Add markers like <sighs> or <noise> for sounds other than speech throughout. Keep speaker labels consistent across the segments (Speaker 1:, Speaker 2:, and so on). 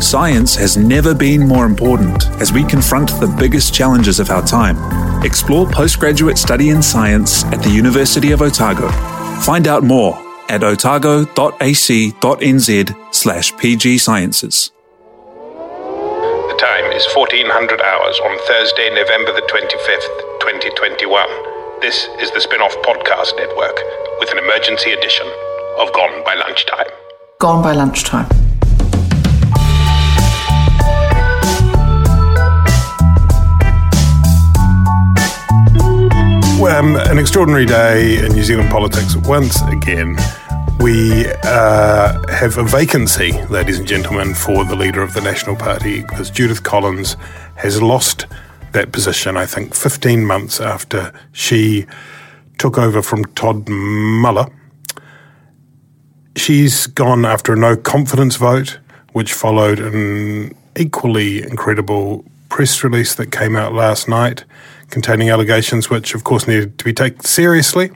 Speaker 1: Science has never been more important as we confront the biggest challenges of our time. Explore postgraduate study in science at the University of Otago. Find out more at otago.ac.nz slash pgsciences.
Speaker 2: The time is 1400 hours on Thursday, November the 25th, 2021. This is the Spin off Podcast Network with an emergency edition of Gone by Lunchtime.
Speaker 3: Gone by lunchtime.
Speaker 4: Um, an extraordinary day in New Zealand politics once again. We uh, have a vacancy, ladies and gentlemen, for the leader of the National Party because Judith Collins has lost that position, I think, 15 months after she took over from Todd Muller. She's gone after a no confidence vote, which followed an equally incredible press release that came out last night containing allegations which, of course, needed to be taken seriously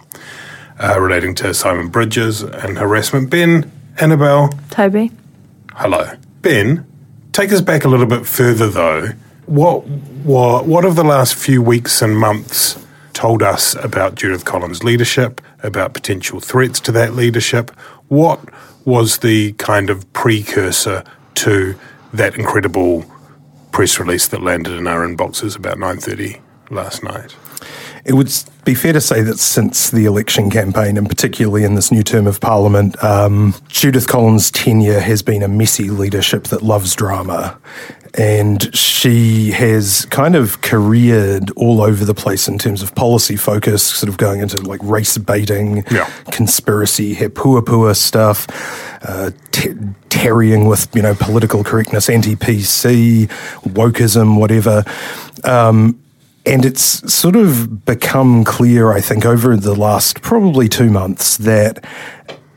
Speaker 4: uh, relating to Simon Bridges and harassment. Ben, Annabelle.
Speaker 5: Toby.
Speaker 4: Hello. Ben, take us back a little bit further, though. What, what, what have the last few weeks and months told us about Judith Collins' leadership, about potential threats to that leadership? What was the kind of precursor to that incredible press release that landed in our inboxes about 9.30 last night?
Speaker 6: It would be fair to say that since the election campaign, and particularly in this new term of Parliament, um, Judith Collins' tenure has been a messy leadership that loves drama. And she has kind of careered all over the place in terms of policy focus, sort of going into like race baiting,
Speaker 4: Yeah.
Speaker 6: conspiracy, He Puapua stuff, uh, t- tarrying with, you know, political correctness, anti PC, wokeism, whatever. Um, and it's sort of become clear, I think, over the last probably two months that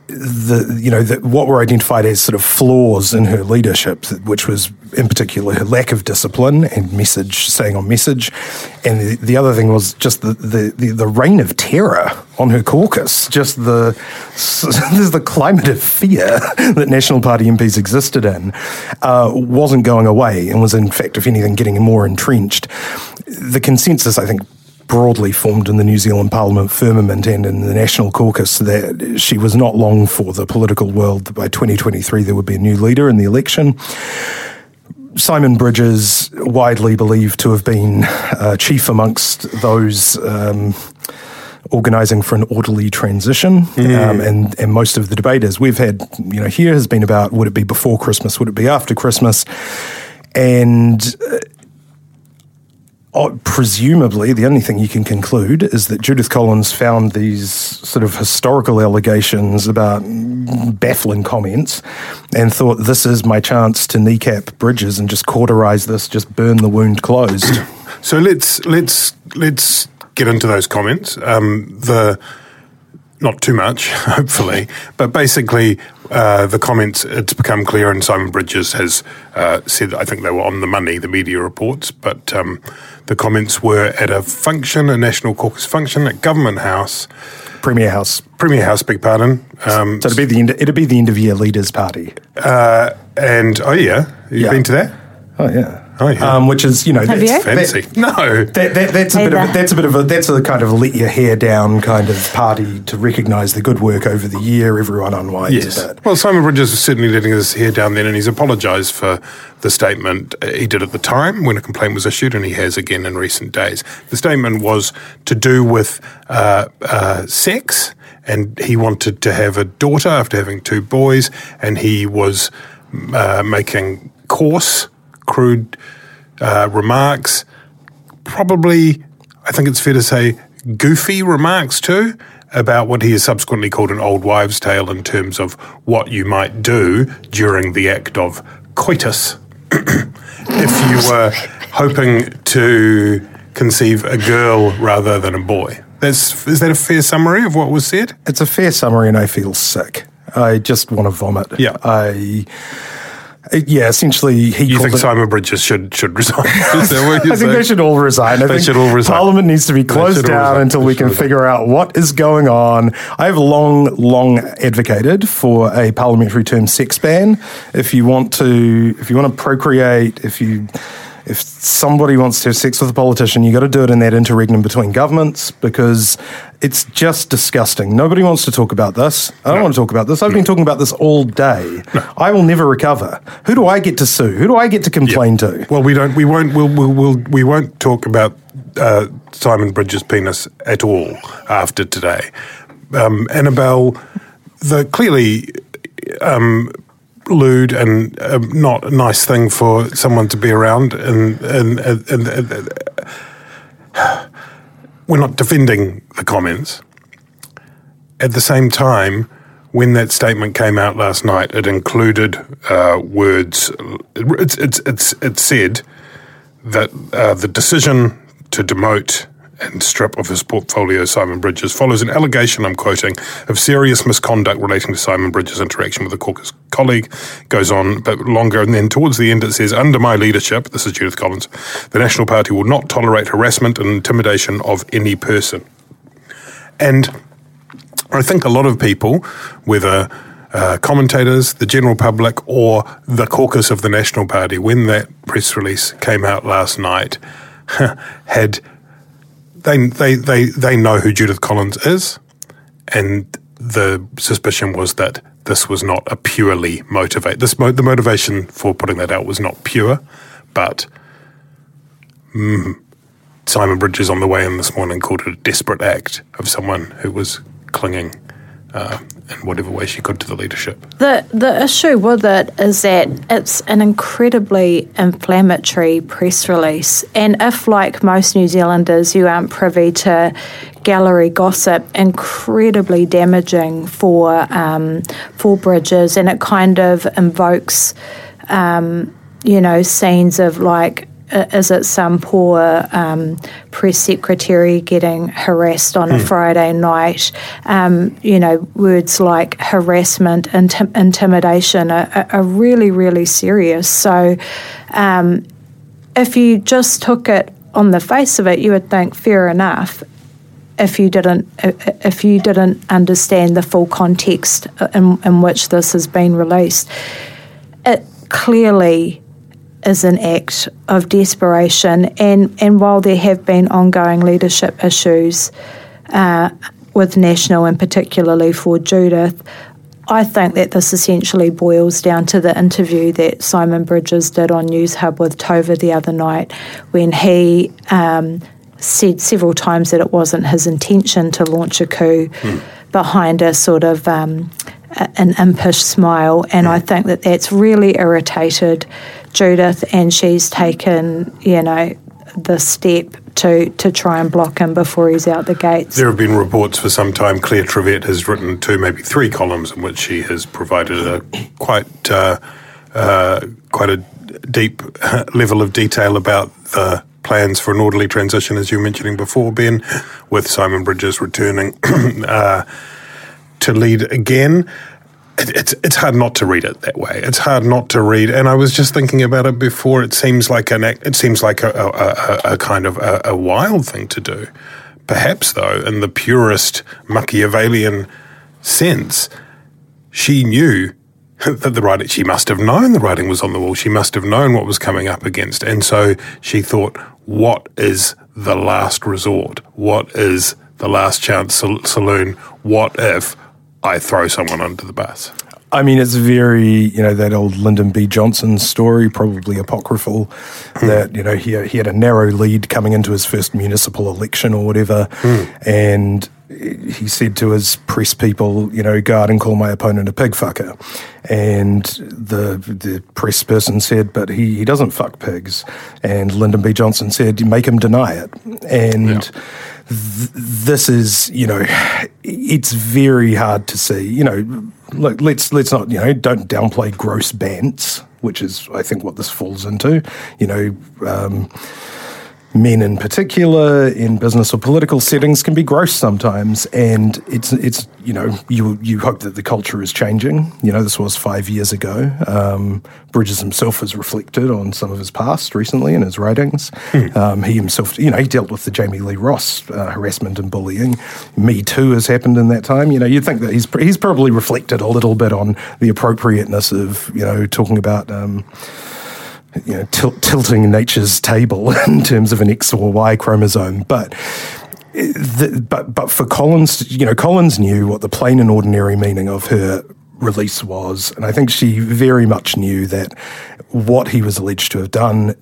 Speaker 6: the you know what were identified as sort of flaws in her leadership, which was in particular her lack of discipline and message, staying on message, and the, the other thing was just the, the, the, the reign of terror on her caucus, just the <laughs> there's the climate of fear <laughs> that National Party MPs existed in uh, wasn't going away and was in fact, if anything, getting more entrenched. The consensus, I think, broadly formed in the New Zealand Parliament firmament and in the National Caucus that she was not long for the political world. By 2023 there would be a new leader in the election. Simon Bridges, widely believed to have been uh, chief amongst those. Um, organising for an orderly transition, um, and and most of the debate we've had, you know, here has been about would it be before Christmas, would it be after Christmas, and uh, oh, presumably, the only thing you can conclude is that Judith Collins found these sort of historical allegations about baffling comments and thought this is my chance to kneecap Bridges and just cauterize this, just burn the wound closed. <clears throat>
Speaker 4: So let's let's let's get into those comments. Um, the not too much, <laughs> hopefully, but basically uh, the comments. It's become clear, and Simon Bridges has uh, said. I think they were on the money. The media reports, but um, the comments were at a function, a National Caucus function at Government House,
Speaker 6: Premier House.
Speaker 4: Premier House. Big pardon. Um,
Speaker 6: So it'd be the end, it'd be the end of year leaders party.
Speaker 4: uh, and oh yeah, you've
Speaker 6: Yeah.
Speaker 4: been to that.
Speaker 6: Oh yeah.
Speaker 4: Oh, yeah.
Speaker 6: um, which is you know
Speaker 5: Have
Speaker 6: that's,
Speaker 5: you?
Speaker 4: Fancy.
Speaker 6: that-
Speaker 4: no.
Speaker 6: that, that, that's a bit of a, that's a bit of a that's a kind of a let your hair down kind of party to recognise the good work over the year. Everyone unwinds
Speaker 4: Yes.
Speaker 6: a bit.
Speaker 4: Well, Simon Bridges was certainly letting his hair down then, and he's apologised for the statement uh, he did at the time when a complaint was issued, and he has again in recent days. The statement was to do with uh, uh, sex, and he wanted to have a daughter after having two boys, and he was uh, making coarse, crude uh, remarks probably, I think it's fair to say, goofy remarks too about what he has subsequently called an old wives' tale in terms of what you might do during the act of coitus <clears throat> if you were hoping to conceive a girl rather than a boy. That's, is that a fair summary of what was said?
Speaker 6: It's a fair summary, and I feel sick. I just want to vomit.
Speaker 4: Yeah.
Speaker 6: I. uh, Yeah, essentially, he
Speaker 4: You think
Speaker 6: it-
Speaker 4: Simon Bridges should should resign? <laughs> Is that what <laughs> you're
Speaker 6: I think they should all resign. I
Speaker 4: They
Speaker 6: think
Speaker 4: should all resign.
Speaker 6: Parliament needs to be closed down until
Speaker 4: They
Speaker 6: we
Speaker 4: should
Speaker 6: can
Speaker 4: resign.
Speaker 6: figure out what is going on. I have long, long advocated for a parliamentary term sex ban. If you want to, if you want to procreate, if you, if somebody wants to have sex with a politician, you got to do it in that interregnum between governments because it's just disgusting. Nobody wants to talk about this. I don't want to talk about this. I've been talking about this all day. I will never recover. Who do I get to sue? Who do I get to complain to?
Speaker 4: Well, we don't. We won't. We'll. We'll. we'll we won't talk about uh, Simon Bridges' penis at all after today. Um, Annabelle, the clearly um, lewd and um, not a nice thing for someone to be around, and and, and, and, and <sighs> we're not defending the comments. At the same time, when that statement came out last night, it included uh, words. It's, it's, it's, it said that uh, the decision to demote and strip of his portfolio Simon Bridges follows an allegation, I'm quoting, of serious misconduct relating to Simon Bridges' interaction with a caucus colleague. Goes on a bit longer, and then towards the end it says, Under my leadership, this is Judith Collins, the National Party will not tolerate harassment and intimidation of any person. And I think a lot of people, whether uh, commentators, the general public, or the caucus of the National Party, when that press release came out last night, <laughs> had they they they they know who Judith Collins is, and the suspicion was that this was not a purely motivate. This mo- the motivation for putting that out was not pure, but mm, Simon Bridges on the way in this morning called it a desperate act of someone who was clinging uh, in whatever way she could to the leadership.
Speaker 5: The the issue with it is that it's an incredibly inflammatory press release, and if, like most New Zealanders, you aren't privy to gallery gossip, incredibly damaging for um, for Bridges, and it kind of invokes, um, you know, scenes of like. Is it some poor um, press secretary getting harassed on a Friday night? Um, you know, words like harassment, intim- intimidation are, are- are really, really serious. So, um, if you just took it on the face of it, you would think fair enough. If you didn't, if you didn't understand the full context in, in which this has been released, it clearly is an act of desperation. And, and while there have been ongoing leadership issues uh, with National and particularly for Judith, I think that this essentially boils down to the interview that Simon Bridges did on Newshub with Tova the other night when he um, said several times that it wasn't his intention to launch a coup behind a sort of um, an impish smile. And I think that that's really irritated Judith, and she's taken, you know, the step to, to try and block him before he's out the gates.
Speaker 4: There have been reports for some time. Claire Trevett has written two, maybe three columns in which she has provided a quite uh, uh, quite a deep <laughs> level of detail about the plans for an orderly transition, as you were mentioning before, Ben, with Simon Bridges returning <clears throat> uh, to lead again. It, it's it's hard not to read it that way. It's hard not to read, and I was just thinking about it before. It seems like an it seems like a, a, a, a kind of a, a wild thing to do. Perhaps, though, in the purest Machiavellian sense, she knew <laughs> that the writing, she must have known the writing was on the wall. She must have known what was coming up against. And so she thought, what is the last resort? What is the last chance saloon? What if I throw someone under the bus?
Speaker 6: I mean, it's very, you know, that old Lyndon B. Johnson story, probably apocryphal, mm. that, you know, he, he had a narrow lead coming into his first municipal election or whatever. Mm. And he said to his press people, you know, go out and call my opponent a pig fucker. And the the press person said, but he, he doesn't fuck pigs. And Lyndon B. Johnson said, make him deny it. And yeah. th- this is, you know, it's very hard to see. You know, look, let's let's not, you know, don't downplay gross bants, which is, I think, what this falls into. You know, um, men in particular in business or political settings can be gross sometimes. And it's it's you know you you hope that the culture is changing. You know this was five years ago. Um, Bridges himself has reflected on some of his past recently in his writings. Mm. um, he himself you know he dealt with the Jami-Lee Ross uh, harassment and bullying. Me Too has happened in that time. You know you'd think that he's he's probably reflected a little bit on the appropriateness of you know talking about um, you know, tilting nature's table <laughs> in terms of an X or Y chromosome. But the, but but for Collins, you know, Collins knew what the plain and ordinary meaning of her release was, and I think she very much knew that what he was alleged to have done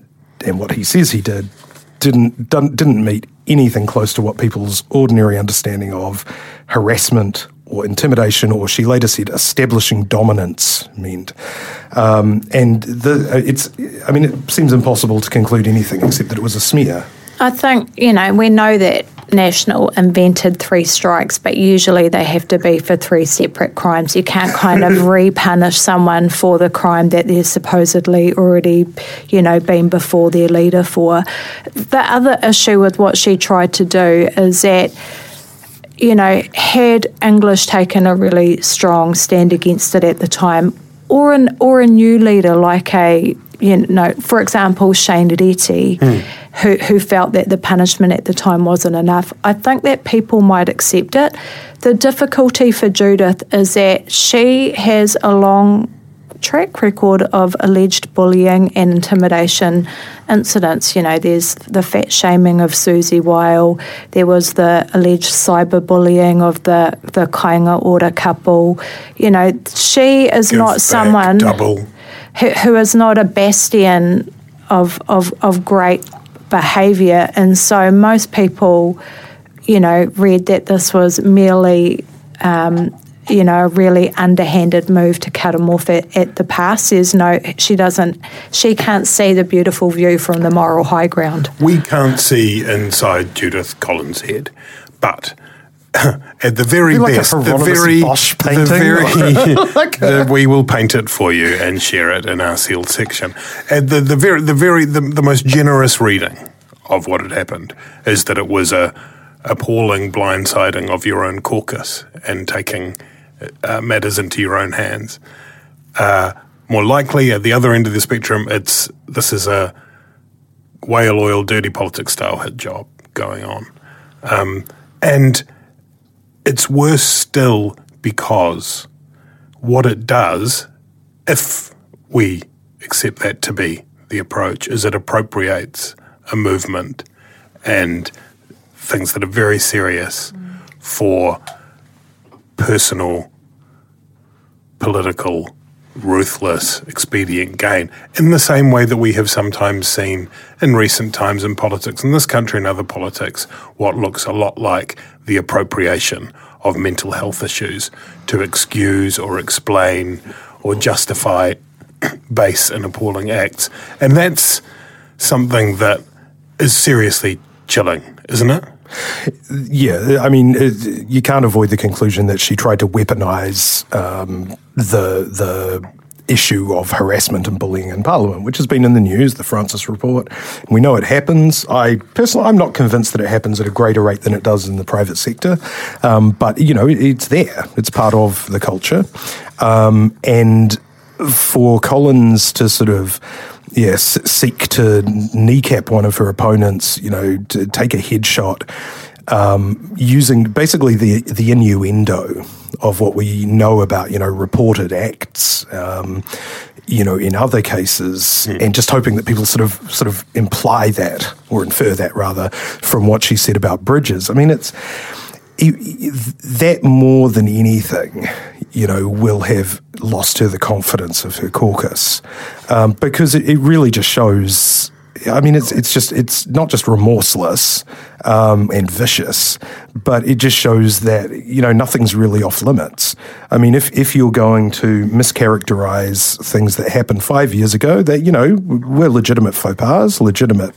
Speaker 6: and what he says he did didn't didn't meet anything close to what people's ordinary understanding of harassment or intimidation, or she later said establishing dominance meant. Um, and the, uh, it's, I mean, it seems impossible to conclude anything except that it was a smear.
Speaker 5: I think, you know, we know that National invented three strikes, but usually they have to be for three separate crimes. You can't kind of <coughs> repunish someone for the crime that they're supposedly already, you know, been before their leader for. The other issue with what she tried to do is that you know, had English taken a really strong stand against it at the time, or an or a new leader like a you know, for example, Shane Reti, mm. who who felt that the punishment at the time wasn't enough, I think that people might accept it. The difficulty for Judith is that she has a long track record of alleged bullying and intimidation incidents. You know, there's the fat shaming of Susie Weil, there was the alleged cyberbullying of the, the Kainga Ora couple. You know, she is Give not someone
Speaker 4: double.
Speaker 5: Who, who is not a bastion of, of, of great behaviour. And so most people, you know, read that this was merely um, you know, a really underhanded move to cut him off at, at the pass. There's no, she doesn't, she can't see the beautiful view from the moral high ground.
Speaker 4: We can't see inside Judith Collins' head, but <coughs> at the very
Speaker 6: like
Speaker 4: best,
Speaker 6: the very, the
Speaker 4: very, <laughs> the, <laughs> we will paint it for you and share it in our sealed section. At the, the very, the very, the, the most generous reading of what had happened is that it was a appalling blindsiding of your own caucus and taking uh, matters into your own hands. Uh, more likely, at the other end of the spectrum, it's this is a whale oil, dirty politics style hit job going on, um, and it's worse still because what it does, if we accept that to be the approach, is it appropriates a movement and things that are very serious mm. for personal political, ruthless, expedient gain, in the same way that we have sometimes seen in recent times in politics in this country and other politics, what looks a lot like the appropriation of mental health issues to excuse or explain or justify <clears throat> base and appalling acts. And that's something that is seriously chilling, isn't it?
Speaker 6: Yeah, I mean, you can't avoid the conclusion that she tried to weaponize um, the the issue of harassment and bullying in Parliament, which has been in the news, the Francis report. We know it happens. I personally, I'm not convinced that it happens at a greater rate than it does in the private sector, um, but you know, it's there. It's part of the culture, um, and for Collins to sort of yes, seek to kneecap one of her opponents, you know, to take a headshot, um, using basically the the innuendo of what we know about, you know, reported acts um, you know, in other cases, and just hoping that people sort of sort of imply that or infer that rather from what she said about Bridges. I mean, it's it- it- that more than anything, you know, will have lost her the confidence of her caucus um, because it, it really just shows. I mean, it's it's just it's not just remorseless um, and vicious, but it just shows that you know nothing's really off limits. I mean, if if you're going to mischaracterize things that happened five years ago, that you know were legitimate faux pas, legitimate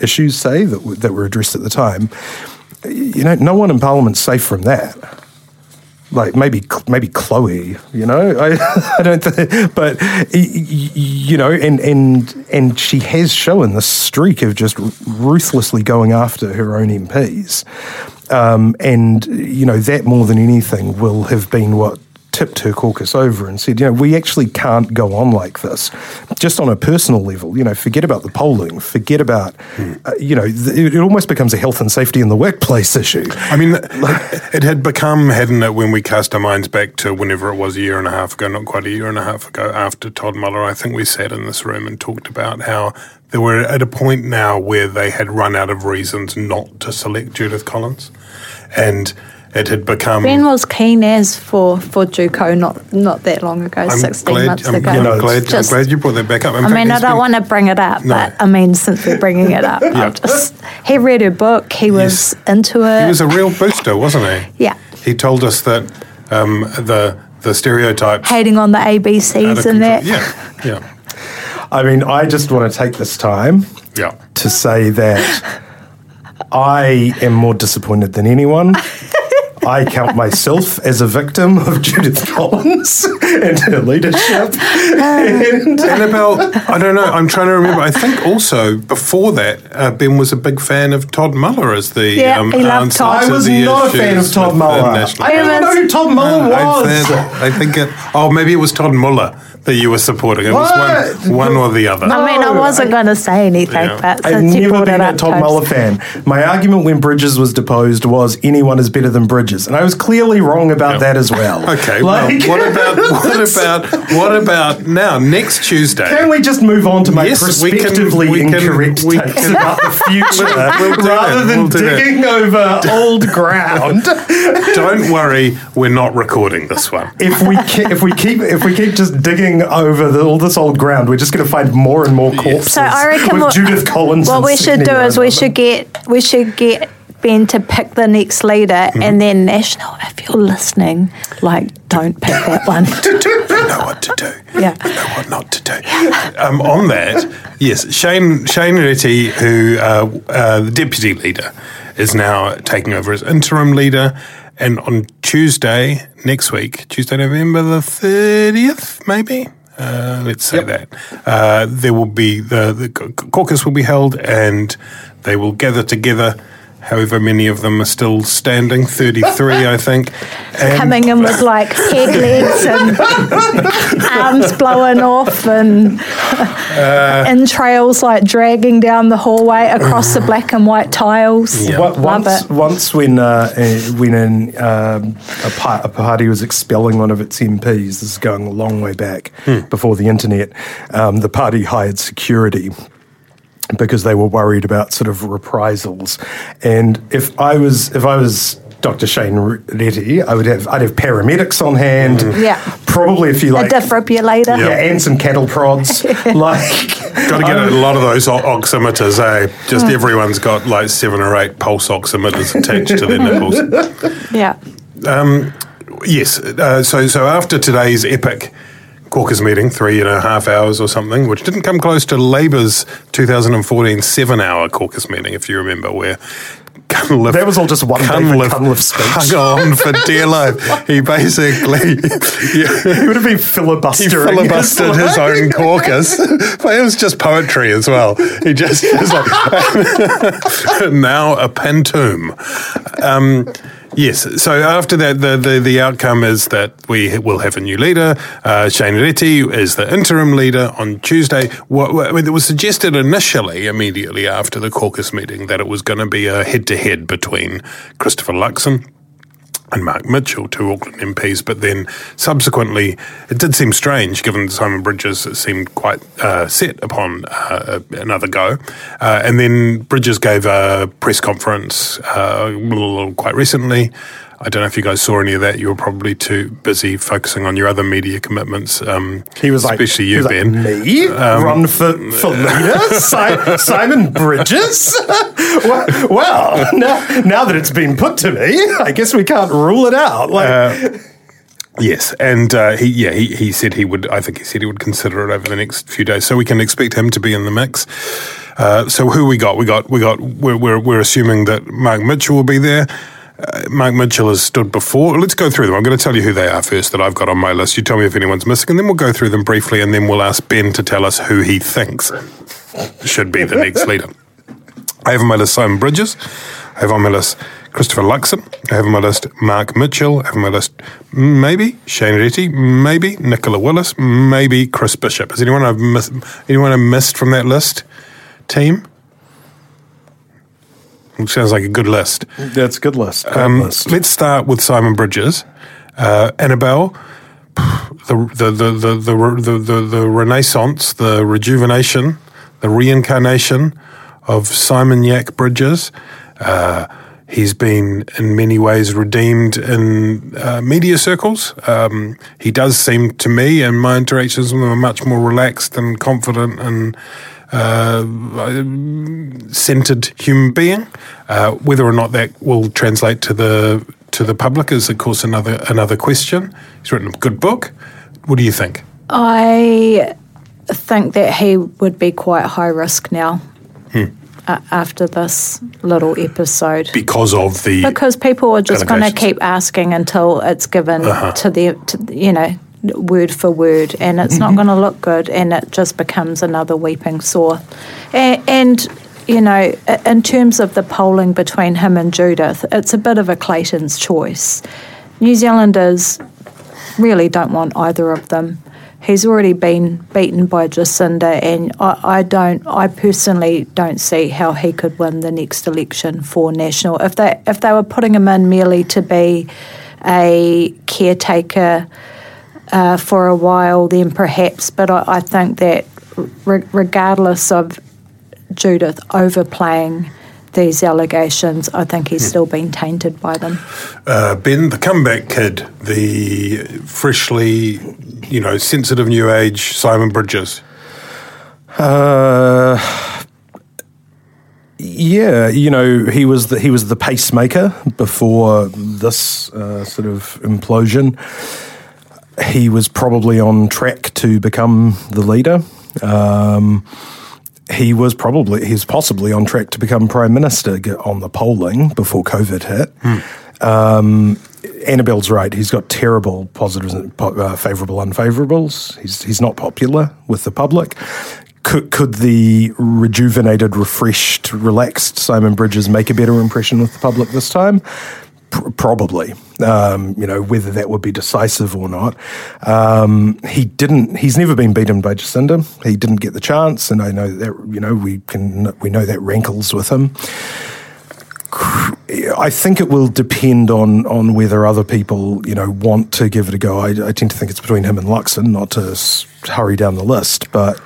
Speaker 6: issues, say that that were addressed at the time you know, no one in Parliament's safe from that. Like maybe maybe Chloe, you know, <laughs> I, I don't, think, but you know, and and and she has shown the streak of just ruthlessly going after her own MPs, um, and you know that more than anything will have been what tipped her caucus over and said, you know, we actually can't go on like this. Just on a personal level, you know, forget about the polling, forget about, uh, you know, it, it almost becomes a health and safety in the workplace issue.
Speaker 4: I mean, it had become, hadn't it, when we cast our minds back to whenever it was a year and a half ago, not quite a year and a half ago, after Todd Muller, I think we sat in this room and talked about how they were at a point now where they had run out of reasons not to select Judith Collins. And it had become.
Speaker 5: Ben was keen as for for Juco not not that long ago,
Speaker 4: I'm
Speaker 5: sixteen
Speaker 4: glad,
Speaker 5: months
Speaker 4: I'm,
Speaker 5: ago.
Speaker 4: I'm glad, I'm
Speaker 5: Just-
Speaker 4: glad you brought that back up. In
Speaker 5: I
Speaker 4: fact,
Speaker 5: mean, I don't
Speaker 4: been-
Speaker 5: want to bring it up,
Speaker 4: No.
Speaker 5: but I mean, since we're bringing it up,
Speaker 4: Yeah.
Speaker 5: Just he read her book. He was into it.
Speaker 4: He was a real booster, wasn't he?
Speaker 5: Yeah.
Speaker 4: He told us that um, the the stereotypes.
Speaker 5: hating on the
Speaker 4: out
Speaker 5: ABCs and
Speaker 4: control-
Speaker 5: that.
Speaker 4: Yeah, yeah,
Speaker 6: I mean, I just want to take this time
Speaker 4: yeah.
Speaker 6: to say that I am more disappointed than anyone. <laughs> I count myself as a victim of <laughs> Judith Collins and her leadership. and
Speaker 4: Annabelle, I don't know. I'm trying to remember. I think also before that, uh, Ben was a big fan of Todd Muller as the
Speaker 5: Yeah,
Speaker 4: um,
Speaker 5: he loved
Speaker 4: answer
Speaker 6: I was
Speaker 4: the
Speaker 6: not a fan of Todd
Speaker 4: the
Speaker 6: Muller. I don't even know who Todd Muller was.
Speaker 4: think, I think it. Oh, maybe it was Todd Muller that you were supporting. It was one, one or the other.
Speaker 5: I mean, I wasn't going to say anything,
Speaker 4: Yeah.
Speaker 5: but
Speaker 6: I've
Speaker 5: since you
Speaker 6: never been
Speaker 5: it
Speaker 6: a
Speaker 5: up,
Speaker 6: Todd Muller fan. My argument when Bridges was deposed was anyone is better than Bridges, and I was clearly wrong about
Speaker 4: Yeah.
Speaker 6: that as well. <laughs>
Speaker 4: Okay,
Speaker 6: Like-
Speaker 4: well, what about <laughs> what about what about now? Next Tuesday,
Speaker 6: Can we just move on to my
Speaker 4: Yes, we can-
Speaker 6: prospectively
Speaker 4: we can-
Speaker 6: incorrect
Speaker 4: we
Speaker 6: takes
Speaker 4: can-
Speaker 6: about the future <laughs>
Speaker 4: We'll
Speaker 6: rather
Speaker 4: that,
Speaker 6: than
Speaker 4: we'll do that.
Speaker 6: digging over old ground?
Speaker 4: don't worry, we're not recording this one.
Speaker 6: if we ke- if we keep if we keep just digging over the, all this old ground, we're just going to find more and more corpses.
Speaker 5: So I reckon
Speaker 6: with
Speaker 5: what,
Speaker 6: Judith Collins.
Speaker 5: what
Speaker 6: and
Speaker 5: we should do is we should get we should get Ben to pick the next leader,
Speaker 4: Mm-hmm.
Speaker 5: and then National. If you're listening, like, don't pick that <laughs> one.
Speaker 4: We know what to do.
Speaker 5: Yeah.
Speaker 4: We know what not to do. Um, on that, yes, Shane Shane Reti, who uh, uh, the deputy leader, is now taking over as interim leader. And on Tuesday next week, Tuesday, November the thirtieth, maybe. Uh, let's say that uh, there will be the, the caucus will be held, and they will gather together. However many of them are still standing, thirty-three, I think. <laughs> And
Speaker 5: Coming in with like peg legs and <laughs> arms blowing off and
Speaker 4: Uh,
Speaker 5: entrails like dragging down the hallway across the black and white tiles.
Speaker 4: Yeah.
Speaker 6: What,
Speaker 5: Love
Speaker 6: once,
Speaker 5: it.
Speaker 6: once when uh, uh, when an, um, a, par- a party was expelling one of its MPs, this is going a long way back before the internet, um, the party hired security because they were worried about sort of reprisals. And if I was if I was Dr. Shane Reti, I would have I'd have paramedics on hand.
Speaker 5: Yeah.
Speaker 6: Probably if you
Speaker 5: A
Speaker 6: like
Speaker 5: defibrillator.
Speaker 6: yeah, and some cattle prods. <laughs> like
Speaker 4: Got to get a lot of those o- oximeters, eh? Just everyone's got like seven or eight pulse oximeters attached to their nipples.
Speaker 5: Yeah.
Speaker 4: Um, Yes. Uh, so, so after today's epic caucus meeting, three and a half hours or something, which didn't come close to Labour's 2014 seven-hour caucus meeting, if you remember, where Cunliffe,
Speaker 6: That was all just one David Cunliffe speech.
Speaker 4: hung on for dear life. He basically yeah,
Speaker 6: he would have been
Speaker 4: he
Speaker 6: filibustering.
Speaker 4: filibustered his <laughs> own caucus, but it was just poetry as well. He just was <laughs> like now a pantoum. Um, yes. So after that, the, the the outcome is that we will have a new leader. Uh, Shane Reti is the interim leader on Tuesday. What, what, I mean, it was suggested initially, immediately after the caucus meeting, that it was going to be a head to head between Christopher Luxon and Mark Mitchell, two Auckland MPs. But then subsequently, it did seem strange, given Simon Bridges seemed quite uh, set upon uh, another go. Uh, and then Bridges gave a press conference uh, quite recently. I don't know if you guys saw any of that. You were probably too busy focusing on your other media commitments. Um,
Speaker 6: he was like,
Speaker 4: especially you,
Speaker 6: like,
Speaker 4: Ben.
Speaker 6: Me um, run for for leader, <laughs> si- Simon Bridges. <laughs> well, well now, now that it's been put to me, I guess we can't rule it out. Like. Uh,
Speaker 4: Yes, and uh, he yeah he, he said he would. I think he said he would consider it over the next few days, so we can expect him to be in the mix. Uh, so who we got? We got we got. We're, we're, we're assuming that Mark Mitchell will be there. Uh, Mark Mitchell has stood before. Let's go through them. I'm going to tell you who they are first that I've got on my list. You tell me if anyone's missing, and then we'll go through them briefly, and then we'll ask Ben to tell us who he thinks should be the next leader. I have on my list Simon Bridges. I have on my list Christopher Luxon. I have on my list Mark Mitchell. I have on my list maybe Shane Reti, maybe Nicola Willis, maybe Chris Bishop. Is anyone I've missed, anyone I missed from that list? Team? Which sounds like a good list.
Speaker 6: That's a good list.
Speaker 4: Um,
Speaker 6: list.
Speaker 4: Let's start with Simon Bridges. Uh, Annabelle, the, the, the, the, the, the, the renaissance, the rejuvenation, the reincarnation of Simon Yak Bridges. Uh, he's been in many ways redeemed in uh, media circles. Um, he does seem to me, and my interactions with him, are much more relaxed and confident and centered human being. Uh, whether or not that will translate to the to the public is, of course, another another question. He's written a good book. What do you think?
Speaker 5: I think that he would be quite high risk now. Hmm. Uh, after this little episode,
Speaker 4: because of the
Speaker 5: because people are just going to keep asking until it's given uh-huh. to the to, you know word for word, and it's mm-hmm. not going to look good, and it just becomes another weeping sore. And, and, you know, in terms of the polling between him and Judith, it's a bit of a Clayton's choice. New Zealanders really don't want either of them. He's already been beaten by Jacinda, and I, I don't. I personally don't see how he could win the next election for national. If they if they were putting him in merely to be a caretaker uh, for a while, then perhaps. But I, I think that re- regardless of Judith overplaying these allegations, I think he's hmm. still been tainted by them.
Speaker 4: Uh, ben, the comeback kid, the freshly, you know, sensitive new age Simon Bridges.
Speaker 6: Uh, yeah, you know, he was the, he was the pacemaker before this uh, sort of implosion he was probably on track to become the leader. Um, he was probably, he's possibly on track to become prime minister on the polling before COVID hit. Hmm. Um, Annabelle's right. He's got terrible positives, uh, favourable unfavourables. He's he's not popular with the public. Could could the rejuvenated, refreshed, relaxed Simon Bridges make a better impression with the public this time? Probably. Um, you know whether that would be decisive or not. Um, he didn't. He's never been beaten by Jacinda. He didn't get the chance, and I know that you know we can we know that rankles with him. I think it will depend on on whether other people you know want to give it a go. I, I tend to think it's between him and Luxon, not to hurry down the list, but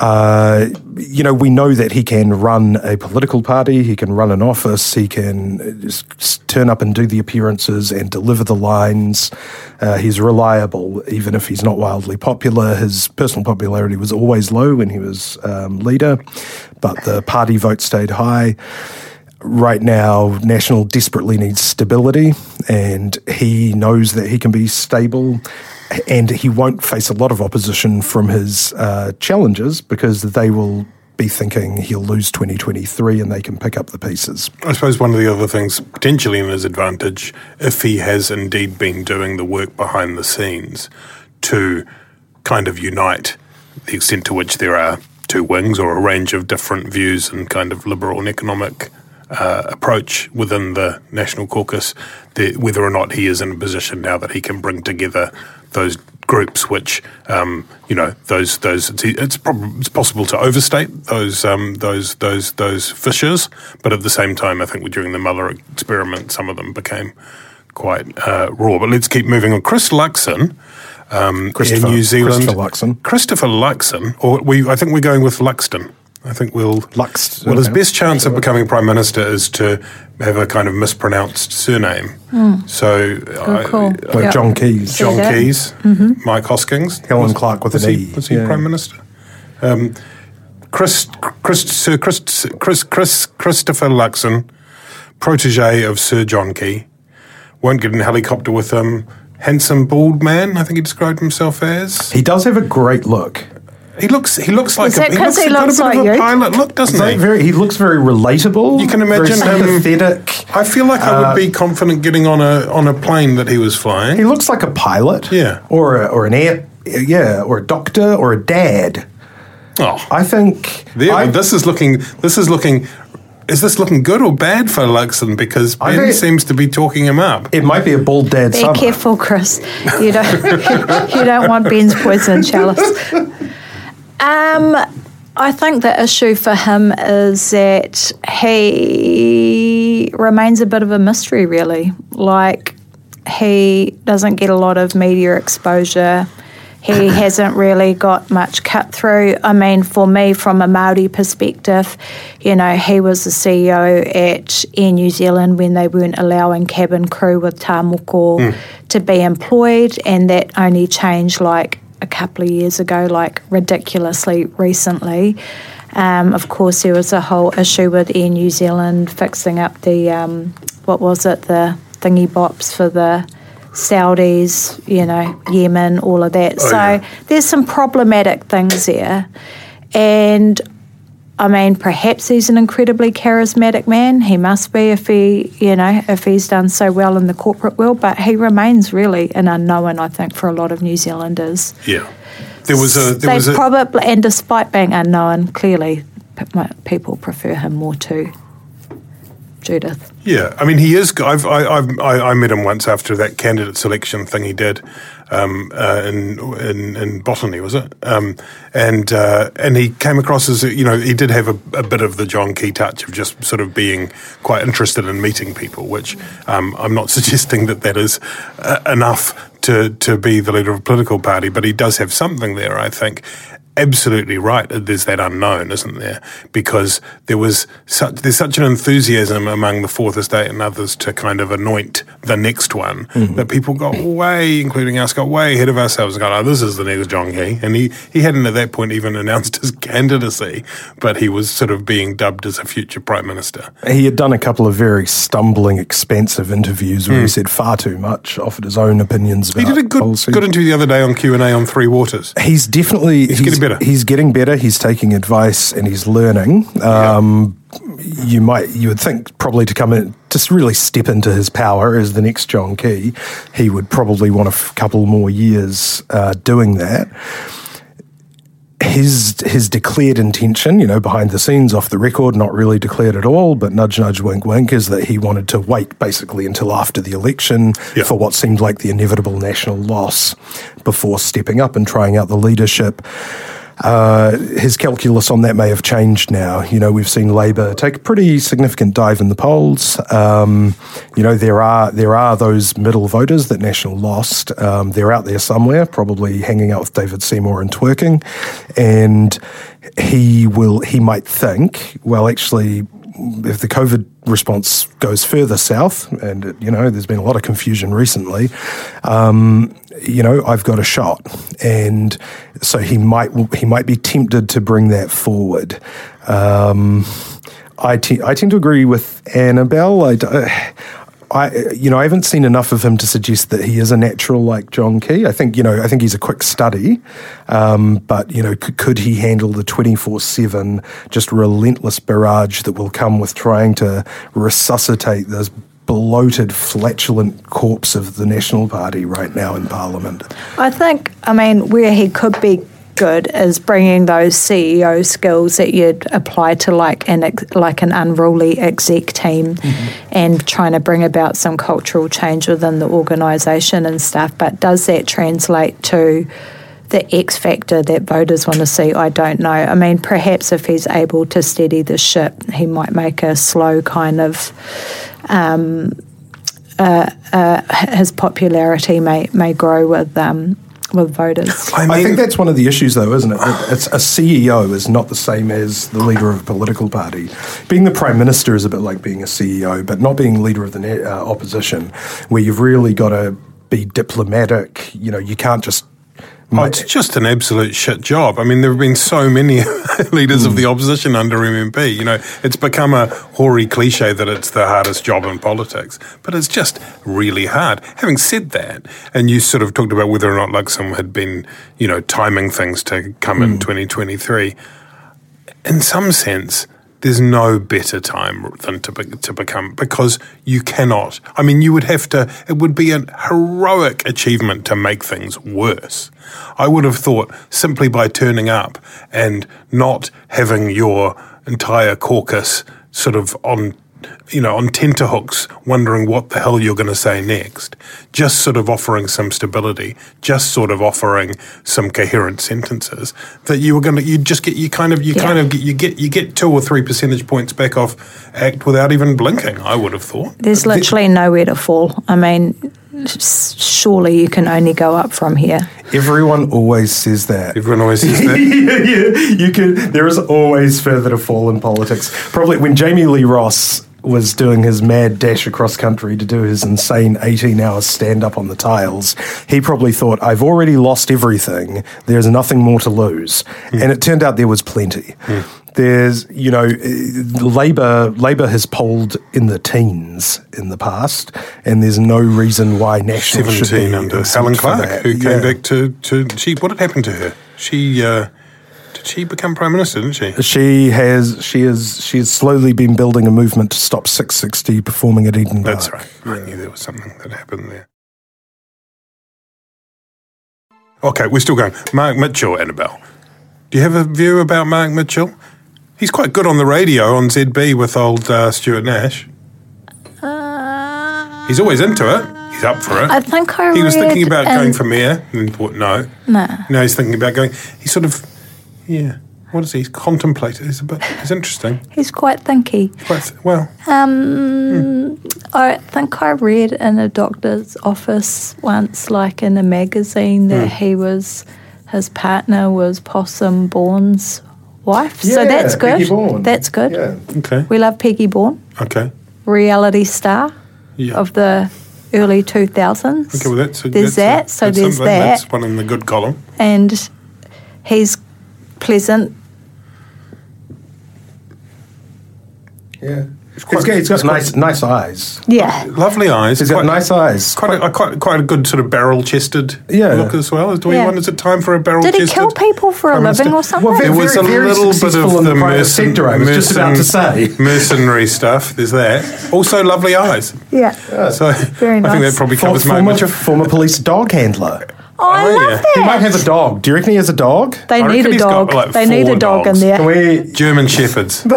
Speaker 6: uh, you know, we know that he can run a political party, he can run an office, he can turn up and do the appearances and deliver the lines. Uh, he's reliable, even if he's not wildly popular. His personal popularity was always low when he was um, leader, but the party vote stayed high right now, National desperately needs stability, and he knows that he can be stable and he won't face a lot of opposition from his uh, challengers because they will be thinking he'll lose 2023 and they can pick up the pieces.
Speaker 4: I suppose one of the other things potentially in his advantage, if he has indeed been doing the work behind the scenes to kind of unite the extent to which there are two wings or a range of different views and kind of liberal and economic uh, approach within the National Caucus, the, whether or not he is in a position now that he can bring together those groups, which um, you know those those it's it's, prob- it's possible to overstate those um, those those those fissures, but at the same time, I think during the Muller experiment, some of them became quite uh, raw. But let's keep moving on. Chris Luxon. Um, in
Speaker 6: Christopher-
Speaker 4: New Zealand,
Speaker 6: Christopher Luxon.
Speaker 4: Christopher Luxon, or we, I think we're going with Luxton. I think we'll
Speaker 6: Lux-
Speaker 4: Well, his best chance of becoming prime minister is to have a kind of mispronounced surname. So, I-
Speaker 5: cool.
Speaker 6: Like
Speaker 5: Yeah.
Speaker 6: John Keys.
Speaker 4: John
Speaker 5: See that?
Speaker 4: Keys, Mike Hoskins,
Speaker 6: Helen
Speaker 4: Was-
Speaker 6: Clark with
Speaker 4: was
Speaker 6: an
Speaker 4: he,
Speaker 6: E.
Speaker 4: Was he
Speaker 6: Yeah.
Speaker 4: prime minister? Um, Chris, Chris, Sir Chris, Chris, Chris, Christopher Luxon, protege of Sir John Key, won't get in a helicopter with him. Handsome bald man, I think he described himself as.
Speaker 6: He does have a great look.
Speaker 4: He looks. He looks like
Speaker 5: Is
Speaker 4: a,
Speaker 5: that
Speaker 4: he
Speaker 5: 'cause
Speaker 4: looks,
Speaker 5: he
Speaker 4: got a
Speaker 5: looks
Speaker 4: bit
Speaker 5: like
Speaker 4: of a
Speaker 5: you?
Speaker 4: pilot look, doesn't he?
Speaker 6: very, he looks very relatable.
Speaker 4: You can
Speaker 6: very
Speaker 4: imagine him-
Speaker 6: sympathetic.
Speaker 4: I feel like I
Speaker 6: Uh,
Speaker 4: would be confident getting on a on a plane that he was flying.
Speaker 6: He looks like a pilot.
Speaker 4: Yeah.
Speaker 6: Or a, or an air. Yeah, or a doctor or a dad.
Speaker 4: oh,
Speaker 6: I think.
Speaker 4: There,
Speaker 6: I,
Speaker 4: this is looking. This is looking. Is this looking good or bad for Luxon? Because Ben
Speaker 6: think-
Speaker 4: seems to be talking him up.
Speaker 6: it might be a bald dad
Speaker 5: Be
Speaker 6: summer.
Speaker 5: careful, Chris. You don't <laughs> you don't want Ben's poison <laughs> chalice. Um, I think the issue for him is that he remains a bit of a mystery, really. Like he doesn't get a lot of media exposure. He <coughs> hasn't really got much cut through. I mean, for me, from a Maori perspective, you know, he was the CEO at Air New Zealand when they weren't allowing cabin crew with tāmoko to be employed, and that only changed like a couple of years ago, like ridiculously recently. Um, of course, there was a whole issue with Air New Zealand fixing up the um, what was it, the thingy bops for the Saudis, you know, Yemen, all of that.
Speaker 4: Oh,
Speaker 5: so
Speaker 4: yeah.
Speaker 5: there's some problematic things there, and I mean, perhaps he's an incredibly charismatic man. He must be if he, you know, if he's done so well in the corporate world. But he remains really an unknown, I think, for a lot of New Zealanders.
Speaker 4: Yeah, there was a. There
Speaker 5: they
Speaker 4: was a.
Speaker 5: probably, and despite being unknown, clearly p- people prefer him more too. Judith.
Speaker 4: Yeah, I mean, he is. I've, I, I've, I, I met him once after that candidate selection thing he did um, uh, in, in in Botany, was it? Um, and uh, and he came across as you know he did have a, a bit of the John Key touch of just sort of being quite interested in meeting people, which um, I'm not <laughs> suggesting that that is uh, enough to to be the leader of a political party, but he does have something there, I think absolutely right. There's that unknown, isn't there? Because there was such there's such an enthusiasm among the Fourth Estate and others to kind of anoint the next one that people got way, including us, got way ahead of ourselves and got, oh, this is the next John Key. And he, he hadn't at that point even <laughs> announced his candidacy, but he was sort of being dubbed as a future prime minister.
Speaker 6: He had done a couple of very stumbling, expensive interviews where he said far too much, offered his own opinions about
Speaker 4: Hmm. He did a good
Speaker 6: policy.
Speaker 4: good interview the other day on Q and A on Three Waters.
Speaker 6: He's definitely he's,
Speaker 4: getting better.
Speaker 6: He's getting better. He's taking advice and he's learning. Um, You might you would think probably to come in just really step into his power as the next John Key. He would probably want a f- couple more years uh, doing that. His his declared intention, you know, behind the scenes, off the record, not really declared at all, but nudge, nudge, wink, wink, is that he wanted to wait basically until after the election for what seemed like the inevitable national loss before stepping up and trying out the leadership. Uh, his calculus on that may have changed now. You know, we've seen Labor take a pretty significant dive in the polls. Um, you know, there are there are those middle voters that National lost. Um, they're out there somewhere, probably hanging out with David Seymour and twerking, and he will he might think, well, actually, if the COVID response goes further south, and you know, there's been a lot of confusion recently. Um, you know, I've got a shot, and so he might he might be tempted to bring that forward. Um, I te- I tend to agree with Annabelle. I. d- uh, I, you know, I haven't seen enough of him to suggest that he is a natural like John Key. I think, you know, I think he's a quick study, um, but you know, c- could he handle the twenty four seven just relentless barrage that will come with trying to resuscitate this bloated, flatulent corpse of the National Party right now in Parliament?
Speaker 5: I think, I mean, where he could be good is bringing those CEO skills that you'd apply to like an ex- like an unruly exec team, and trying to bring about some cultural change within the organisation and stuff. But does that translate to the X factor that voters want to see? I don't know. I mean, perhaps if he's able to steady the ship, he might make a slow kind of Um, uh, uh, his popularity may may grow with um, with voters.
Speaker 4: I, mean,
Speaker 6: I think that's one of the issues, though, isn't it? It's a CEO is not the same as the leader of a political party. Being the prime minister is a bit like being a CEO, but not being leader of the uh, opposition, where you've really got to be diplomatic. You know, you can't just.
Speaker 4: Oh, it's just an absolute shit job. I mean, there have been so many <laughs> leaders of hmm. the opposition under MMP. You know, it's become a hoary cliche that it's the hardest job in politics, but it's just really hard. Having said that, and you sort of talked about whether or not Luxem had been, you know, timing things to come in hmm. 2023. In some sense, there's no better time than to be, to become because you cannot. I mean, you would have to. It would be a heroic achievement to make things worse. I would have thought simply by turning up and not having your entire caucus sort of on you know, on tenterhooks, wondering what the hell you're going to say next. Just sort of offering some stability, just sort of offering some coherent sentences that you were going to, you just get, you kind of, you
Speaker 5: Yeah.
Speaker 4: kind of get, you get, you get two or three percentage points back off ACT without even blinking. I would have thought.
Speaker 5: There's literally nowhere to fall. I mean, surely you can only go up from here.
Speaker 6: Everyone always says that.
Speaker 4: Everyone always says that. <laughs>
Speaker 6: yeah, yeah, you can. There is always further to fall in politics. Probably when Jami-Lee Ross was doing his mad dash across country to do his insane 18 hours stand up on the tiles, he probably thought, I've already lost everything. There's nothing more to lose. And it turned out there was plenty. There's, you know, Labor Labor has polled in the teens in the past, and there's no reason why National should be
Speaker 4: under Helen Clark, who came
Speaker 6: Yeah.
Speaker 4: back to to she. What had happened to her? She uh, she become prime minister? Didn't she?
Speaker 6: She has she is she has slowly been building a movement to stop Six60 performing at Eden Park.
Speaker 4: That's right. I knew there was something that happened there. Okay, we're still going. Mark Mitchell, Annabelle. Do you have a view about Mark Mitchell? He's quite good on the radio on ZB with old uh, Stuart Nash. He's always into it. He's up for it.
Speaker 5: I think I
Speaker 4: he was thinking about
Speaker 5: in-
Speaker 4: going for mayor and thought no.
Speaker 5: No.
Speaker 4: No, he's thinking about going. He's sort of, yeah. What is he? He's contemplating. He's a bit. He's interesting. <laughs>
Speaker 5: He's quite thinky.
Speaker 4: Quite well.
Speaker 5: Um, I think I read in a doctor's office once, like in a magazine, that
Speaker 4: Hmm.
Speaker 5: he was his partner was Possum Bourne's wife.
Speaker 6: Yeah, so
Speaker 5: that's good. That's good.
Speaker 6: Yeah.
Speaker 4: Okay.
Speaker 5: We love Peggy Bourne,
Speaker 4: Okay.
Speaker 5: reality star
Speaker 4: Yeah.
Speaker 5: of the early two thousands.
Speaker 4: Okay, well, that's a,
Speaker 5: there's
Speaker 4: that's
Speaker 5: that.
Speaker 4: a-
Speaker 5: so there's that,
Speaker 4: That's one in the good column.
Speaker 5: and he's pleasant.
Speaker 6: Yeah.
Speaker 4: It's
Speaker 6: He's
Speaker 4: quite-
Speaker 6: got, he's got
Speaker 4: it's quite-
Speaker 6: nice nice eyes.
Speaker 5: Yeah.
Speaker 4: Lovely eyes.
Speaker 6: He's got
Speaker 4: Quite-
Speaker 6: nice eyes.
Speaker 4: Quite a, a- quite quite a good sort of barrel chested
Speaker 6: Yeah.
Speaker 4: look as well. Do we
Speaker 5: Yeah.
Speaker 4: want? Is it time for a barrel
Speaker 5: Did he kill people for a living or something?
Speaker 6: Well,
Speaker 4: There
Speaker 6: very,
Speaker 4: was a
Speaker 6: very
Speaker 4: little bit of the
Speaker 6: the
Speaker 4: mercen-
Speaker 6: sector. I was just about to say. <laughs>
Speaker 4: mercenary stuff. There's that. Also, lovely eyes.
Speaker 5: yeah.
Speaker 4: So
Speaker 5: Very
Speaker 4: I think
Speaker 5: nice.
Speaker 4: that probably
Speaker 6: For-
Speaker 4: covers Mark
Speaker 6: former,
Speaker 4: Mitchell.
Speaker 6: former police dog handler.
Speaker 5: Oh, I love
Speaker 4: yeah.
Speaker 5: that.
Speaker 6: He might have a dog. Do you reckon he has a dog?
Speaker 5: They
Speaker 4: I
Speaker 5: need a
Speaker 4: he's got,
Speaker 5: dog.
Speaker 4: like,
Speaker 5: they need a dog
Speaker 4: dogs.
Speaker 5: in there.
Speaker 6: Can we <laughs>
Speaker 4: German shepherds. <laughs>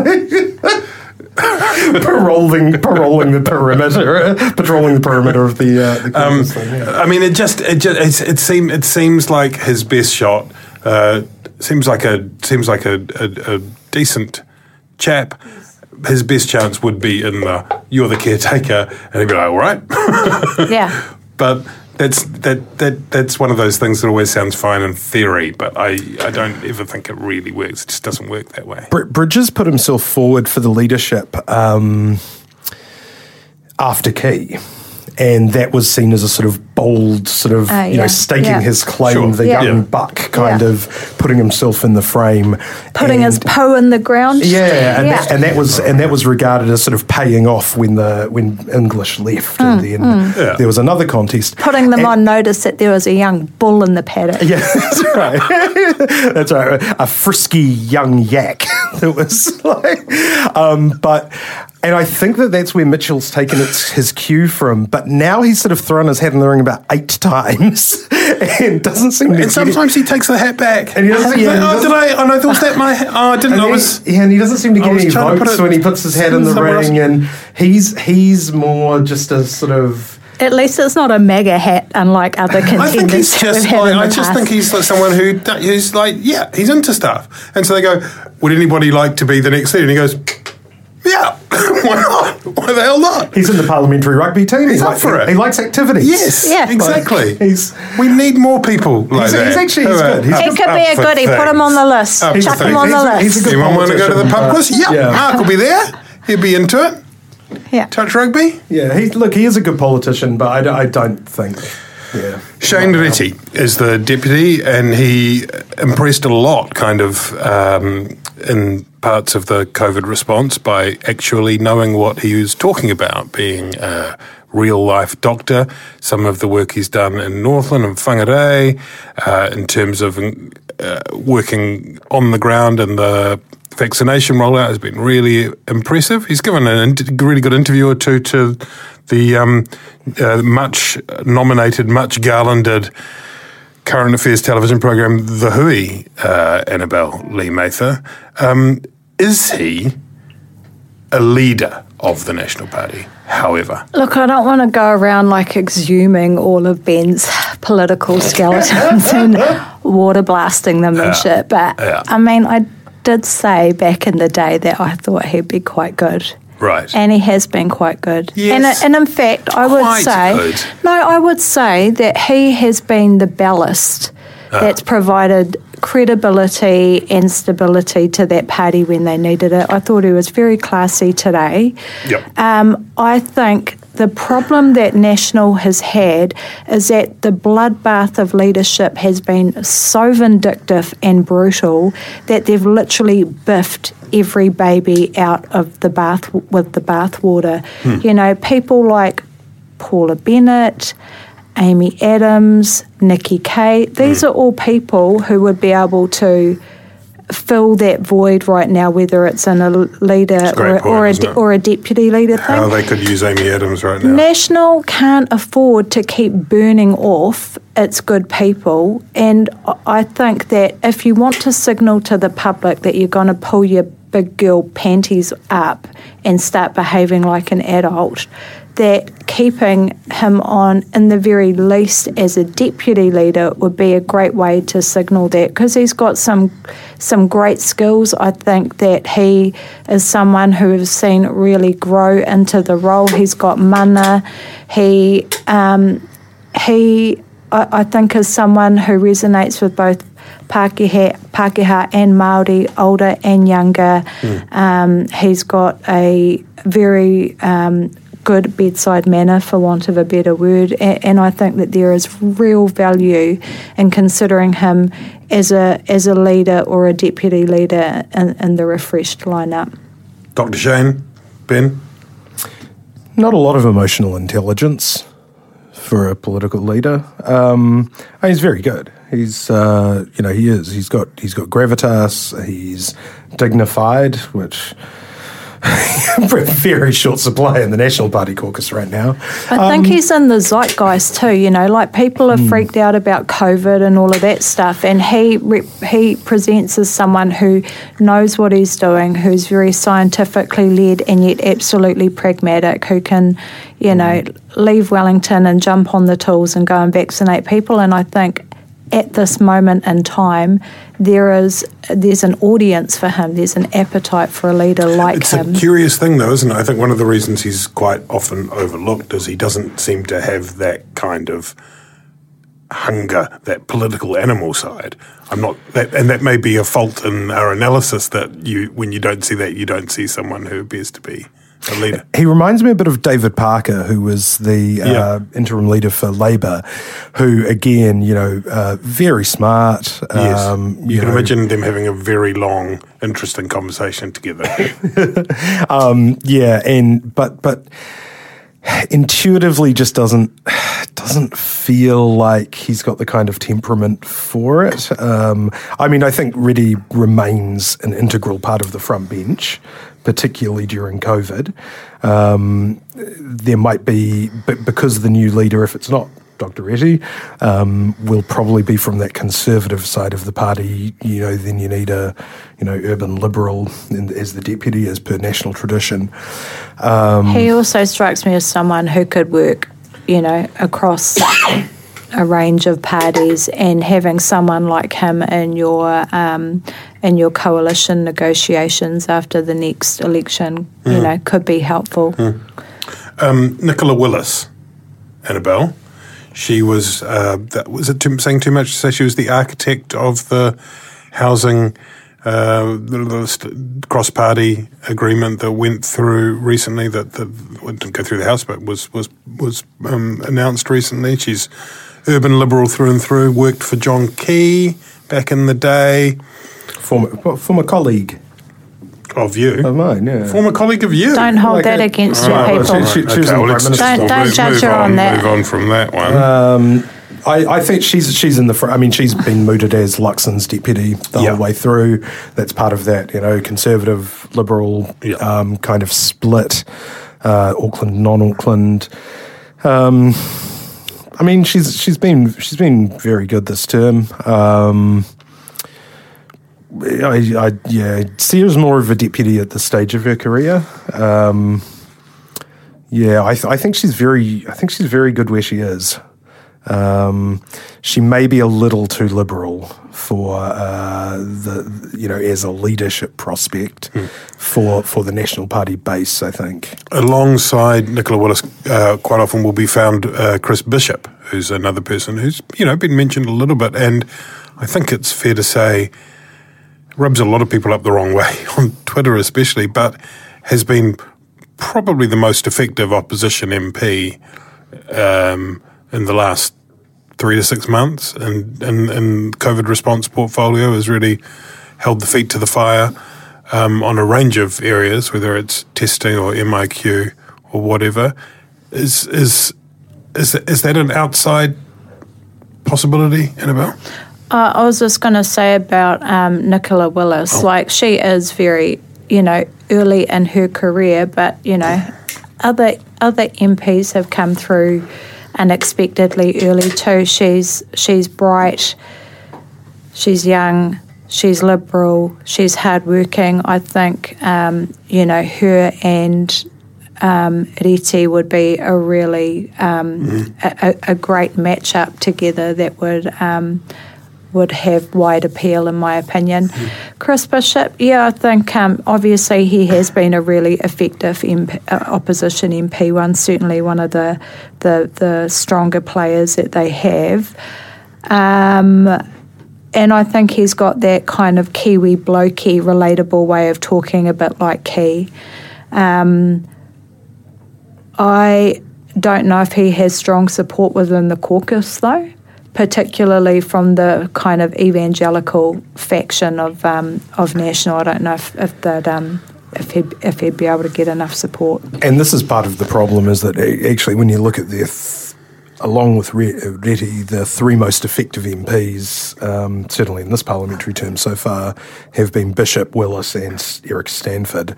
Speaker 6: paroling paroling the perimeter, patrolling the perimeter of the. Uh, the
Speaker 4: Um,
Speaker 6: thing, yeah.
Speaker 4: I mean, it just it just it's, it seems it seems like his best shot. Uh, seems like a seems like a, a, a decent chap. His best chance would be in the "you're the caretaker," and he'd be like, "All right." <laughs>
Speaker 5: Yeah.
Speaker 4: but that's that that that's one of those things that always sounds fine in theory, but I I don't ever think it really works. It just doesn't work that way.
Speaker 6: Br- Bridges put himself forward for the leadership um, after Key. And that was seen as a sort of bold, sort of,
Speaker 5: Ah,
Speaker 6: you know, staking
Speaker 5: yeah.
Speaker 6: his claim,
Speaker 4: Sure.
Speaker 6: the
Speaker 5: Yeah.
Speaker 6: young
Speaker 4: Yeah.
Speaker 6: buck kind
Speaker 5: Yeah.
Speaker 6: of putting himself in the frame.
Speaker 5: Putting his
Speaker 6: And-
Speaker 5: toe in the ground.
Speaker 6: Yeah, and,
Speaker 5: Yeah.
Speaker 6: That, and that was and that was regarded as sort of paying off when the when English left, and then
Speaker 4: Yeah.
Speaker 6: there was another contest.
Speaker 5: Mm, Putting them
Speaker 6: And-
Speaker 5: on notice that there was a young bull in the paddock.
Speaker 6: Yeah, <laughs> that's right. <laughs> that's right. A frisky young yak <laughs> that was like, um, but, and I think that that's where Mitchell's taken its, his cue from. But now he's sort of thrown his hat in the ring about eight times <laughs> and doesn't seem to.
Speaker 4: And
Speaker 6: get
Speaker 4: sometimes he takes the hat back.
Speaker 6: And he doesn't- yeah,
Speaker 4: oh, did
Speaker 6: doesn't-
Speaker 4: I? Oh no, was that my hat? Oh, I didn't.
Speaker 6: And
Speaker 4: I
Speaker 6: he-
Speaker 4: was.
Speaker 6: yeah, and he doesn't seem to get any
Speaker 4: trying
Speaker 6: votes when he puts his hat in the
Speaker 4: somewhere else.
Speaker 6: ring, and he's he's more just a sort of
Speaker 5: At least it's not a mega hat, unlike other contenders.
Speaker 4: I think he's just like I just
Speaker 5: past.
Speaker 4: think he's like someone who who's like yeah he's into stuff and so they go would anybody like to be the next leader and he goes yeah why not Why the hell not?
Speaker 6: He's in the parliamentary rugby team.
Speaker 4: He's
Speaker 6: he
Speaker 4: up
Speaker 6: li-
Speaker 4: for it.
Speaker 6: He likes activities.
Speaker 4: Yes,
Speaker 5: Yeah.
Speaker 4: exactly.
Speaker 6: Like, he's-
Speaker 4: we need more people like
Speaker 6: He's-
Speaker 4: that.
Speaker 6: he's actually- he's good. He's
Speaker 4: up-
Speaker 5: He could be a
Speaker 4: for
Speaker 5: goodie. Put him on the
Speaker 4: things.
Speaker 5: list.
Speaker 4: Up for
Speaker 5: Chuck him
Speaker 4: things.
Speaker 5: on the
Speaker 6: He's a-
Speaker 5: list.
Speaker 6: he's a good
Speaker 4: Anyone want to go to the pub
Speaker 6: politician,
Speaker 4: quiz? Yeah,
Speaker 6: Yeah.
Speaker 4: Mark will be there. He'll be into it.
Speaker 5: yeah.
Speaker 4: Touch rugby.
Speaker 6: Yeah, he, look, he is a good politician, but I don't think. Yeah.
Speaker 4: Shane Reti is the deputy, and he impressed a lot, kind of, um, in parts of the COVID response by actually knowing what he was talking about, being a real life doctor. Some of the work he's done in Northland and Whangarei, uh, in terms of uh, working on the ground and the vaccination rollout has been really impressive. He's given a really good interview or two to the um, uh, much nominated, much garlanded current affairs television program, The Hui, uh, Annabelle Lee-Mather. Um, is he a leader of the National Party, however?
Speaker 5: Look, I don't want to go around like exhuming all of Ben's political skeletons and water blasting them and shit. But
Speaker 4: yeah.
Speaker 5: I mean, I did say back in the day that I thought he'd be quite good.
Speaker 4: Right.
Speaker 5: And he has been quite good.
Speaker 4: Yes.
Speaker 5: And, and in fact, I would say,
Speaker 4: good.
Speaker 5: no, I would say that he has been the ballast
Speaker 4: Ah.
Speaker 5: that's provided credibility and stability to that party when they needed it. I thought he was very classy today.
Speaker 4: Yep.
Speaker 5: Um, I think the problem that National has had is that the bloodbath of leadership has been so vindictive and brutal that they've literally biffed every baby out of the bath with the bathwater. Hmm. You know, people like Paula Bennett, Amy Adams, Nikki Kaye, these hmm. are all people who would be able to fill that void right now, whether it's in a leader
Speaker 4: a
Speaker 5: or,
Speaker 4: point,
Speaker 5: or, a, de- or a deputy leader thing.
Speaker 4: How they could use Amy Adams right now.
Speaker 5: National can't afford to keep burning off its good people. And I- I think that if you want to signal to the public that you're going to pull your big girl panties up and start behaving like an adult, that keeping him on, in the very least, as a deputy leader would be a great way to signal that because he's got some some great skills. I think that he is someone who has seen really grow into the role. He's got mana. He um, he I, I think is someone who resonates with both Pākehā, Pākehā and Māori, older and younger. Um, he's got a very um, good bedside manner, for want of a better word, and, and I think that there is real value in considering him as a as a leader or a deputy leader in, in the refreshed lineup.
Speaker 4: Dr. Shane, Ben?
Speaker 6: Not a lot of emotional intelligence for a political leader. Um, and he's very good. He's, uh, you know, he is. He's got he's got gravitas. He's dignified, which <laughs> very short supply in the National Party caucus right now.
Speaker 5: I think he's in the zeitgeist too. You know, like people are hmm. freaked out about COVID and all of that stuff, and he rep- he presents as someone who knows what he's doing, who's very scientifically led and yet absolutely pragmatic, who can, you know, hmm. leave Wellington and jump on the tools and go and vaccinate people. And I think at this moment in time, there is there's an audience for him. There's an appetite for a leader like
Speaker 4: It's
Speaker 5: him.
Speaker 4: a curious thing, though, isn't it? I think one of the reasons he's quite often overlooked is he doesn't seem to have that kind of hunger, that political animal side. I'm not, that, and that may be a fault in our analysis that you, when you don't see that, you don't see someone who appears to be a leader.
Speaker 6: He reminds me a bit of David Parker, who was the
Speaker 4: Yeah.
Speaker 6: uh, interim leader for Labor, who again, you know, uh, very smart.
Speaker 4: Yes,
Speaker 6: um,
Speaker 4: you, can
Speaker 6: know,
Speaker 4: imagine them having a very long, interesting conversation together. <laughs>
Speaker 6: Yeah, and but but intuitively just doesn't doesn't feel like he's got the kind of temperament for it. Um, I mean, I think Reti remains an integral part of the front bench, particularly during COVID. Um, there might be, because the new leader, if it's not Dr. Reti, um, will probably be from that conservative side of the party. You know, then you need a, you know, urban liberal as the deputy, as per national tradition. Um,
Speaker 5: He also strikes me as someone who could work, you know, across a range of parties, and having someone like him in your um, in your coalition negotiations after the next election, you know, could be helpful.
Speaker 4: Um, Nicola Willis, Annabelle. She was, uh, that, was it too, saying too much to say she was the architect of the housing uh, the, the cross party agreement that went through recently that, that well, didn't go through the House but was, was, was um, announced recently. She's urban liberal through and through, worked for John Key back in the day
Speaker 6: Former, former colleague
Speaker 4: of you.
Speaker 6: of mine, yeah.
Speaker 4: Former colleague of you.
Speaker 5: Don't hold
Speaker 6: Like
Speaker 5: that
Speaker 6: a-
Speaker 5: against
Speaker 4: All
Speaker 5: your
Speaker 4: right, well,
Speaker 5: people.
Speaker 6: she- she- she was in the
Speaker 4: well,
Speaker 6: Prime
Speaker 4: let's
Speaker 6: Minister's
Speaker 4: just
Speaker 5: Don't- don't
Speaker 4: move,
Speaker 5: judge
Speaker 4: move
Speaker 5: her on that.
Speaker 4: Move on from that one.
Speaker 6: Um, I, I think she's she's in the. Fr- I mean, she's been mooted as Luxon's deputy the
Speaker 4: Yeah.
Speaker 6: whole way through. That's part of that, you know, conservative liberal
Speaker 4: Yeah.
Speaker 6: um, kind of split. Uh, Auckland, non-Auckland. Um, I mean, she's she's been she's been very good this term. Um, I, I yeah, see her as more of a deputy at this stage of her career. Um, yeah, I, th- I think she's very I think she's very good where she is. Um, she may be a little too liberal for uh, the you know as a leadership prospect for for the National Party base. I think.
Speaker 4: alongside Nicola Willis, uh, quite often will be found uh, Chris Bishop, who's another person who's you know been mentioned a little bit, and I think it's fair to say rubs a lot of people up the wrong way <laughs> on Twitter, especially, but has been probably the most effective opposition MP um, in the last three to six months, and and, and COVID response portfolio has really held the feet to the fire um, on a range of areas, whether it's testing or MIQ or whatever. Is is is is that an outside possibility, Annabelle?
Speaker 5: Uh, I was just going to say about um, Nicola Willis. Like, she is very, you know, early in her career, but, you know, other other MPs have come through unexpectedly early too. She's she's bright, she's young, she's liberal, she's hardworking. I think, um, you know, her and um, Reti would be a really um, a, a a great matchup together that would um, would have wide appeal, in my opinion. Chris Bishop, yeah, I think um, obviously he has been a really effective MP, uh, opposition MP. One certainly one of the the, the stronger players that they have. Um, and I think he's got that kind of Kiwi blokey, relatable way of talking, a bit like Key. Um, I don't know if he has strong support within the caucus, though, particularly from the kind of evangelical faction of um, of National. I don't know if, if that um, if he'd, if he'd be able to get enough support.
Speaker 6: And this is part of the problem is that actually, when you look at their, th- along with Re- Reti, the three most effective MPs, um, certainly in this parliamentary term so far, have been Bishop, Willis, and Erica Stanford.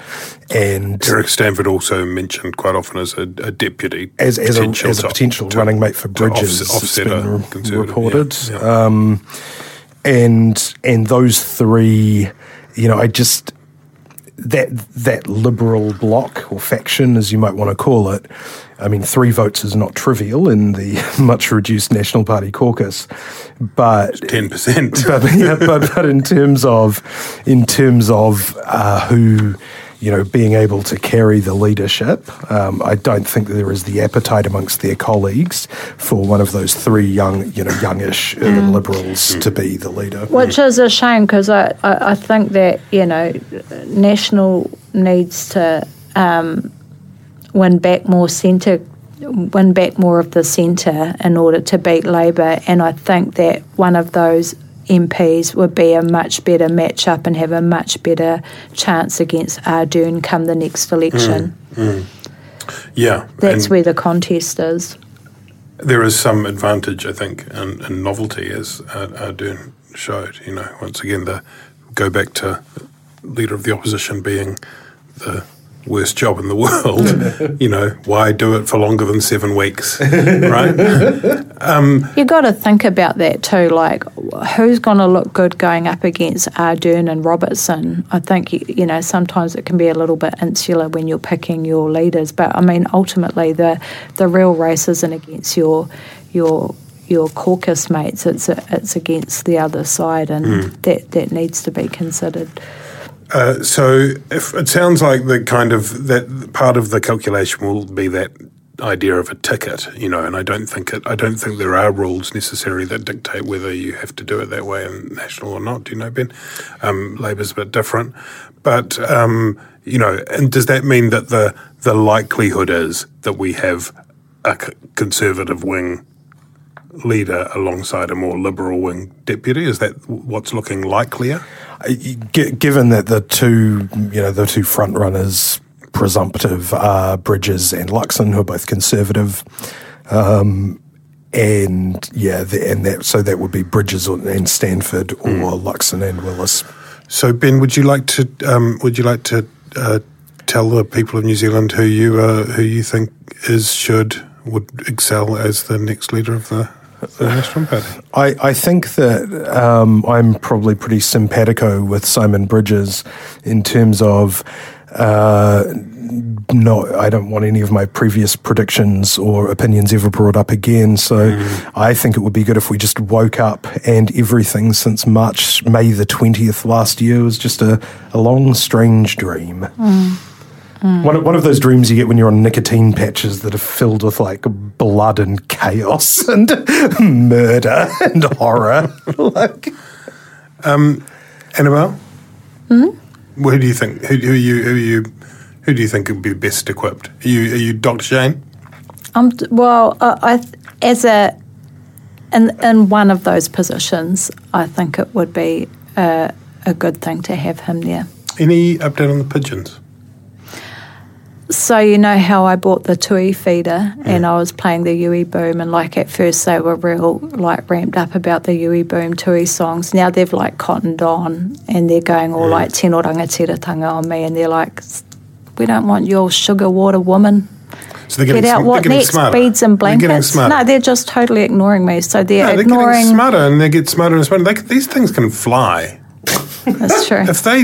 Speaker 6: And
Speaker 4: Erica Stanford also mentioned quite often as a, a deputy
Speaker 6: as, as, a,
Speaker 4: potential
Speaker 6: as a potential
Speaker 4: to-
Speaker 6: running mate for Bridges,
Speaker 4: offset- offset
Speaker 6: reported.
Speaker 4: yeah, yeah.
Speaker 6: Um, and and those three, you know, I just that that liberal bloc or faction, as you might want to call it. I mean, three votes is not trivial in the <laughs> much reduced National Party caucus, but
Speaker 4: ten percent. <laughs>
Speaker 6: but, yeah, but but in terms of in terms of uh, who you know being able to carry the leadership, um, I don't think there is the appetite amongst their colleagues for one of those three young you know youngish urban liberals to be the leader.
Speaker 5: Which is a shame because I, I, I think that, you know, National needs to um, win back more centre, win back more of the centre in order to beat Labour. And I think that one of those MPs would be a much better match-up and have a much better chance against Ardern come the next election. Mm, mm.
Speaker 4: Yeah,
Speaker 5: That's where the contest is.
Speaker 4: there is some advantage, I think, in, in novelty, as Ardern showed. You know, once again, the go back to leader of the opposition being the worst job in the world. <laughs> you know, why do it for longer than seven weeks, right? <laughs>
Speaker 5: You got to think about that too. Like, who's going to look good going up against Ardern and Robertson? I think you, you know sometimes it can be a little bit insular when you're picking your leaders. But I mean, ultimately, the the real race isn't against your your your caucus mates. It's a, it's against the other side, and
Speaker 4: Hmm.
Speaker 5: that that needs to be considered.
Speaker 4: Uh, so if it sounds like the kind of that part of the calculation will be that idea of a ticket, you know, and I don't think it. I don't think there are rules necessarily that dictate whether you have to do it that way in national or not. Do you know, Ben? Um, Labor's a bit different, but um, you know, and does that mean that the the likelihood is that we have a conservative wing leader alongside a more liberal wing deputy? Is that what's looking likelier?
Speaker 6: Given that the two, you know, the two front runners, presumptive, are Bridges and Luxon, who are both conservative, um, and yeah, the, and that so that would be Bridges and Stanford or Luxon and Willis.
Speaker 4: So, Ben, would you like to um, would you like to uh, tell the people of New Zealand who you uh, who you think is should would excel as the next leader of the, the National Party?
Speaker 6: I, I think that um, I'm probably pretty simpatico with Simon Bridges in terms of uh, no, I don't want any of my previous predictions or opinions ever brought up again. So I think it would be good if we just woke up and everything since March, May the 20th last year was just a, a long, strange dream. One, of, one of those dreams you get when you're on nicotine patches that are filled with like blood and chaos <laughs> and murder and horror. <laughs> like,
Speaker 4: Annabelle, mm? who do you think who, who you who you who do you think would be best equipped? Are you are you Dr. Shane?
Speaker 5: Um, d- well, uh, I as a in in one of those positions, I think it would be a, a good thing to have him there.
Speaker 4: Any update on the pigeons?
Speaker 5: So you know how I bought the Tui feeder and I was playing the Yui Boom and like at first they were real like ramped up about the Yui Boom Tui songs. Now they've like cottoned on and they're going all like tino rangatiratanga on me and they're like, we don't want your sugar water woman.
Speaker 4: So they're
Speaker 5: Get
Speaker 4: getting,
Speaker 5: out
Speaker 4: sm-
Speaker 5: what
Speaker 4: they're
Speaker 5: next?
Speaker 4: smarter.
Speaker 5: Beads and
Speaker 4: They're
Speaker 5: blankets?
Speaker 4: smarter.
Speaker 5: No, they're just totally ignoring me. So they're
Speaker 4: No, they're
Speaker 5: ignoring.
Speaker 4: getting smarter and they get smarter and smarter. They, these things can fly.
Speaker 5: That's true.
Speaker 4: If they,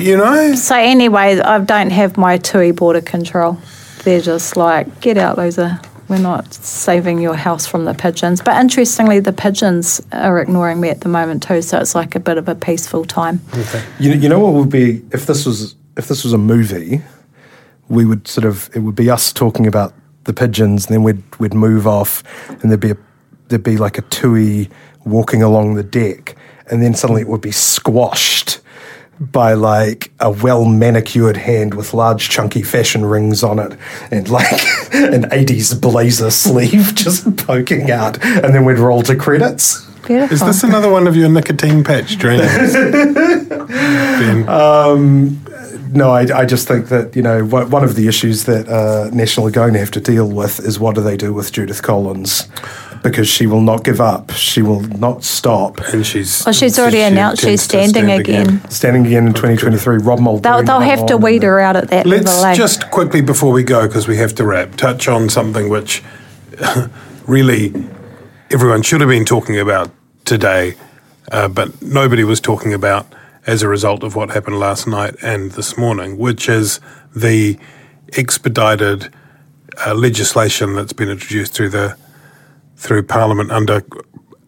Speaker 4: you know,
Speaker 5: So anyway, I don't have my TUI border control. They're just like, get out, loser. We're not saving your house from the pigeons. But interestingly, the pigeons are ignoring me at the moment too. So it's like a bit of a peaceful time.
Speaker 6: you, you know what would be if this was if this was a movie, we would sort of it would be us talking about the pigeons, and then we'd we'd move off, and there'd be a there'd be like a tui walking along the deck, and then suddenly it would be squashed by like a well manicured hand with large chunky fashion rings on it and like <laughs> an 80s blazer sleeve <laughs> just poking out and then we'd roll to credits
Speaker 5: Beautiful.
Speaker 4: is this another one of your nicotine patch dreams? <laughs> ben,
Speaker 6: No, I, I just think that you know one one of the issues that uh, National are going to have to deal with is what do they do with Judith Collins, because she will not give up, she will not stop.
Speaker 4: and she's
Speaker 5: well, she's already
Speaker 4: she
Speaker 5: announced she's
Speaker 4: to
Speaker 5: standing
Speaker 4: stand
Speaker 5: again.
Speaker 6: Standing again in 2023, Rob Muldoon.
Speaker 5: They'll, they'll have to weed her out at that
Speaker 4: Let's
Speaker 5: level. eh?
Speaker 4: just quickly before we go, because we have to wrap, touch on something which <laughs> really everyone should have been talking about today, uh, but nobody was talking about as a result of what happened last night and this morning, which is the expedited uh, legislation that's been introduced through the through Parliament under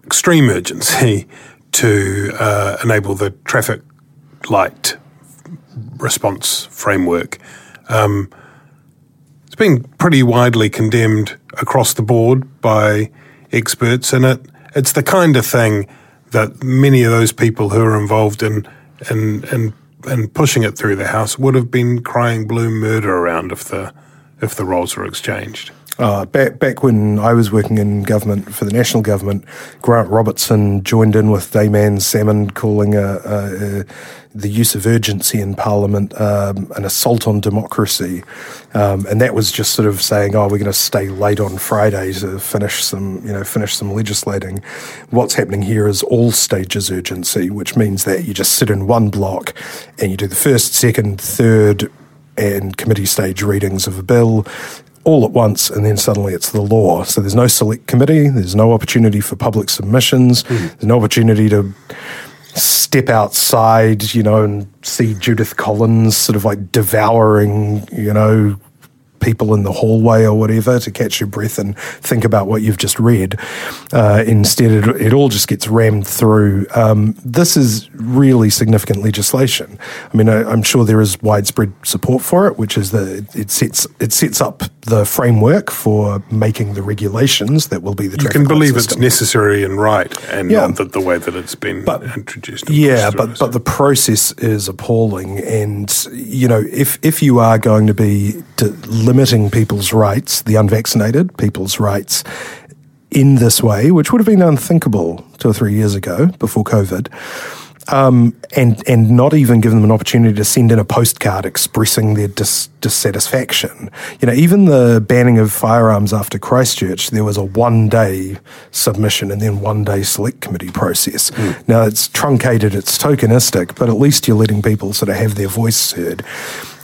Speaker 4: extreme urgency to uh, enable the traffic light response framework. Um, it's been pretty widely condemned across the board by experts, and it it's the kind of thing that many of those people who are involved in in in, in pushing it through the House would have been crying blue murder around if the if the roles were exchanged.
Speaker 6: Uh, back back when I was working in government for the national government, Grant Robertson joined in with Dayman Salmon, calling a, a, a, the use of urgency in Parliament um, an assault on democracy, um, and that was just sort of saying, "Oh, we're going to stay late on Friday to finish some, you know, finish some legislating." What's happening here is all stages urgency, which means that you just sit in one block and you do the first, second, third, and committee stage readings of a bill all at once, and then suddenly it's the law. So there's no select committee, there's no opportunity for public submissions, hmm. there's no opportunity to step outside, you know, and see Judith Collins sort of like devouring, you know, people in the hallway or whatever to catch your breath and think about what you've just read. Uh, instead, it, it, all just gets rammed through. Um, this is really significant legislation. I mean, I, am sure there is widespread support for it, which is that it sets it sets up the framework for making the regulations that will be the.
Speaker 4: You can believe system. it's necessary and right, and yeah. not the, the way that it's been but, introduced.
Speaker 6: Yeah, but but the process is appalling, and you know, if if you are going to be to limiting people's rights, the unvaccinated people's rights, in this way, which would have been unthinkable two or three years ago before COVID um, and and not even give them an opportunity to send in a postcard expressing their dis- dissatisfaction. You know, even the banning of firearms after Christchurch, there was a one day submission and then one day select committee process. Mm. Now it's truncated, it's tokenistic, but at least you're letting people sort of have their voice heard.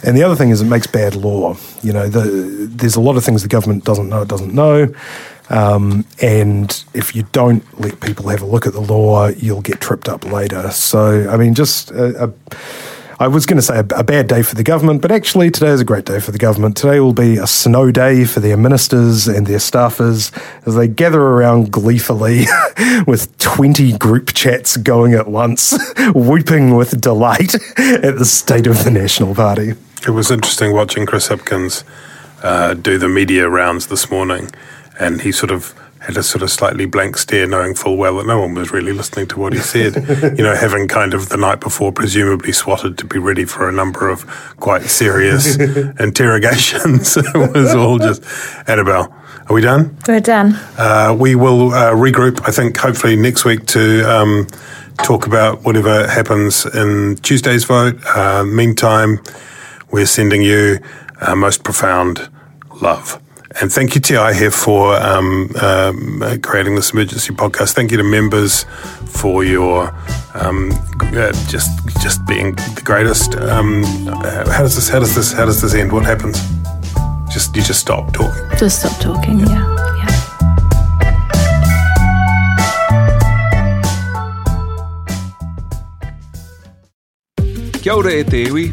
Speaker 6: And the other thing is, it makes bad law. You know, the, there's a lot of things the government doesn't know. It doesn't know. Um, and if you don't let people have a look at the law, you'll get tripped up later. So, I mean, just a, a, I was going to say a, a, bad day for the government, but actually today is a great day for the government. Today will be a snow day for their ministers and their staffers as they gather around gleefully <laughs> with 20 group chats going at once, <laughs> weeping with delight at the state of the National Party.
Speaker 4: It was interesting watching Chris Hipkins uh, do the media rounds this morning and he sort of had a sort of slightly blank stare, knowing full well that no one was really listening to what he said. <laughs> you know, having kind of the night before presumably swatted to be ready for a number of quite serious <laughs> interrogations. it <laughs> was all just Annabelle. Are we done?
Speaker 5: We're done.
Speaker 4: Uh, we will uh, regroup, I think, hopefully next week to um, talk about whatever happens in Tuesday's vote. Uh, meantime, we're sending you our most profound love. And thank you, TI, here for um, um, creating this emergency podcast. Thank you to members for your um, uh, just just being the greatest. Um, how does this? How does this? How does this end? What happens? Just you just stop talking.
Speaker 5: Just stop talking. Yeah. yeah.
Speaker 1: Kia ora e te iwi,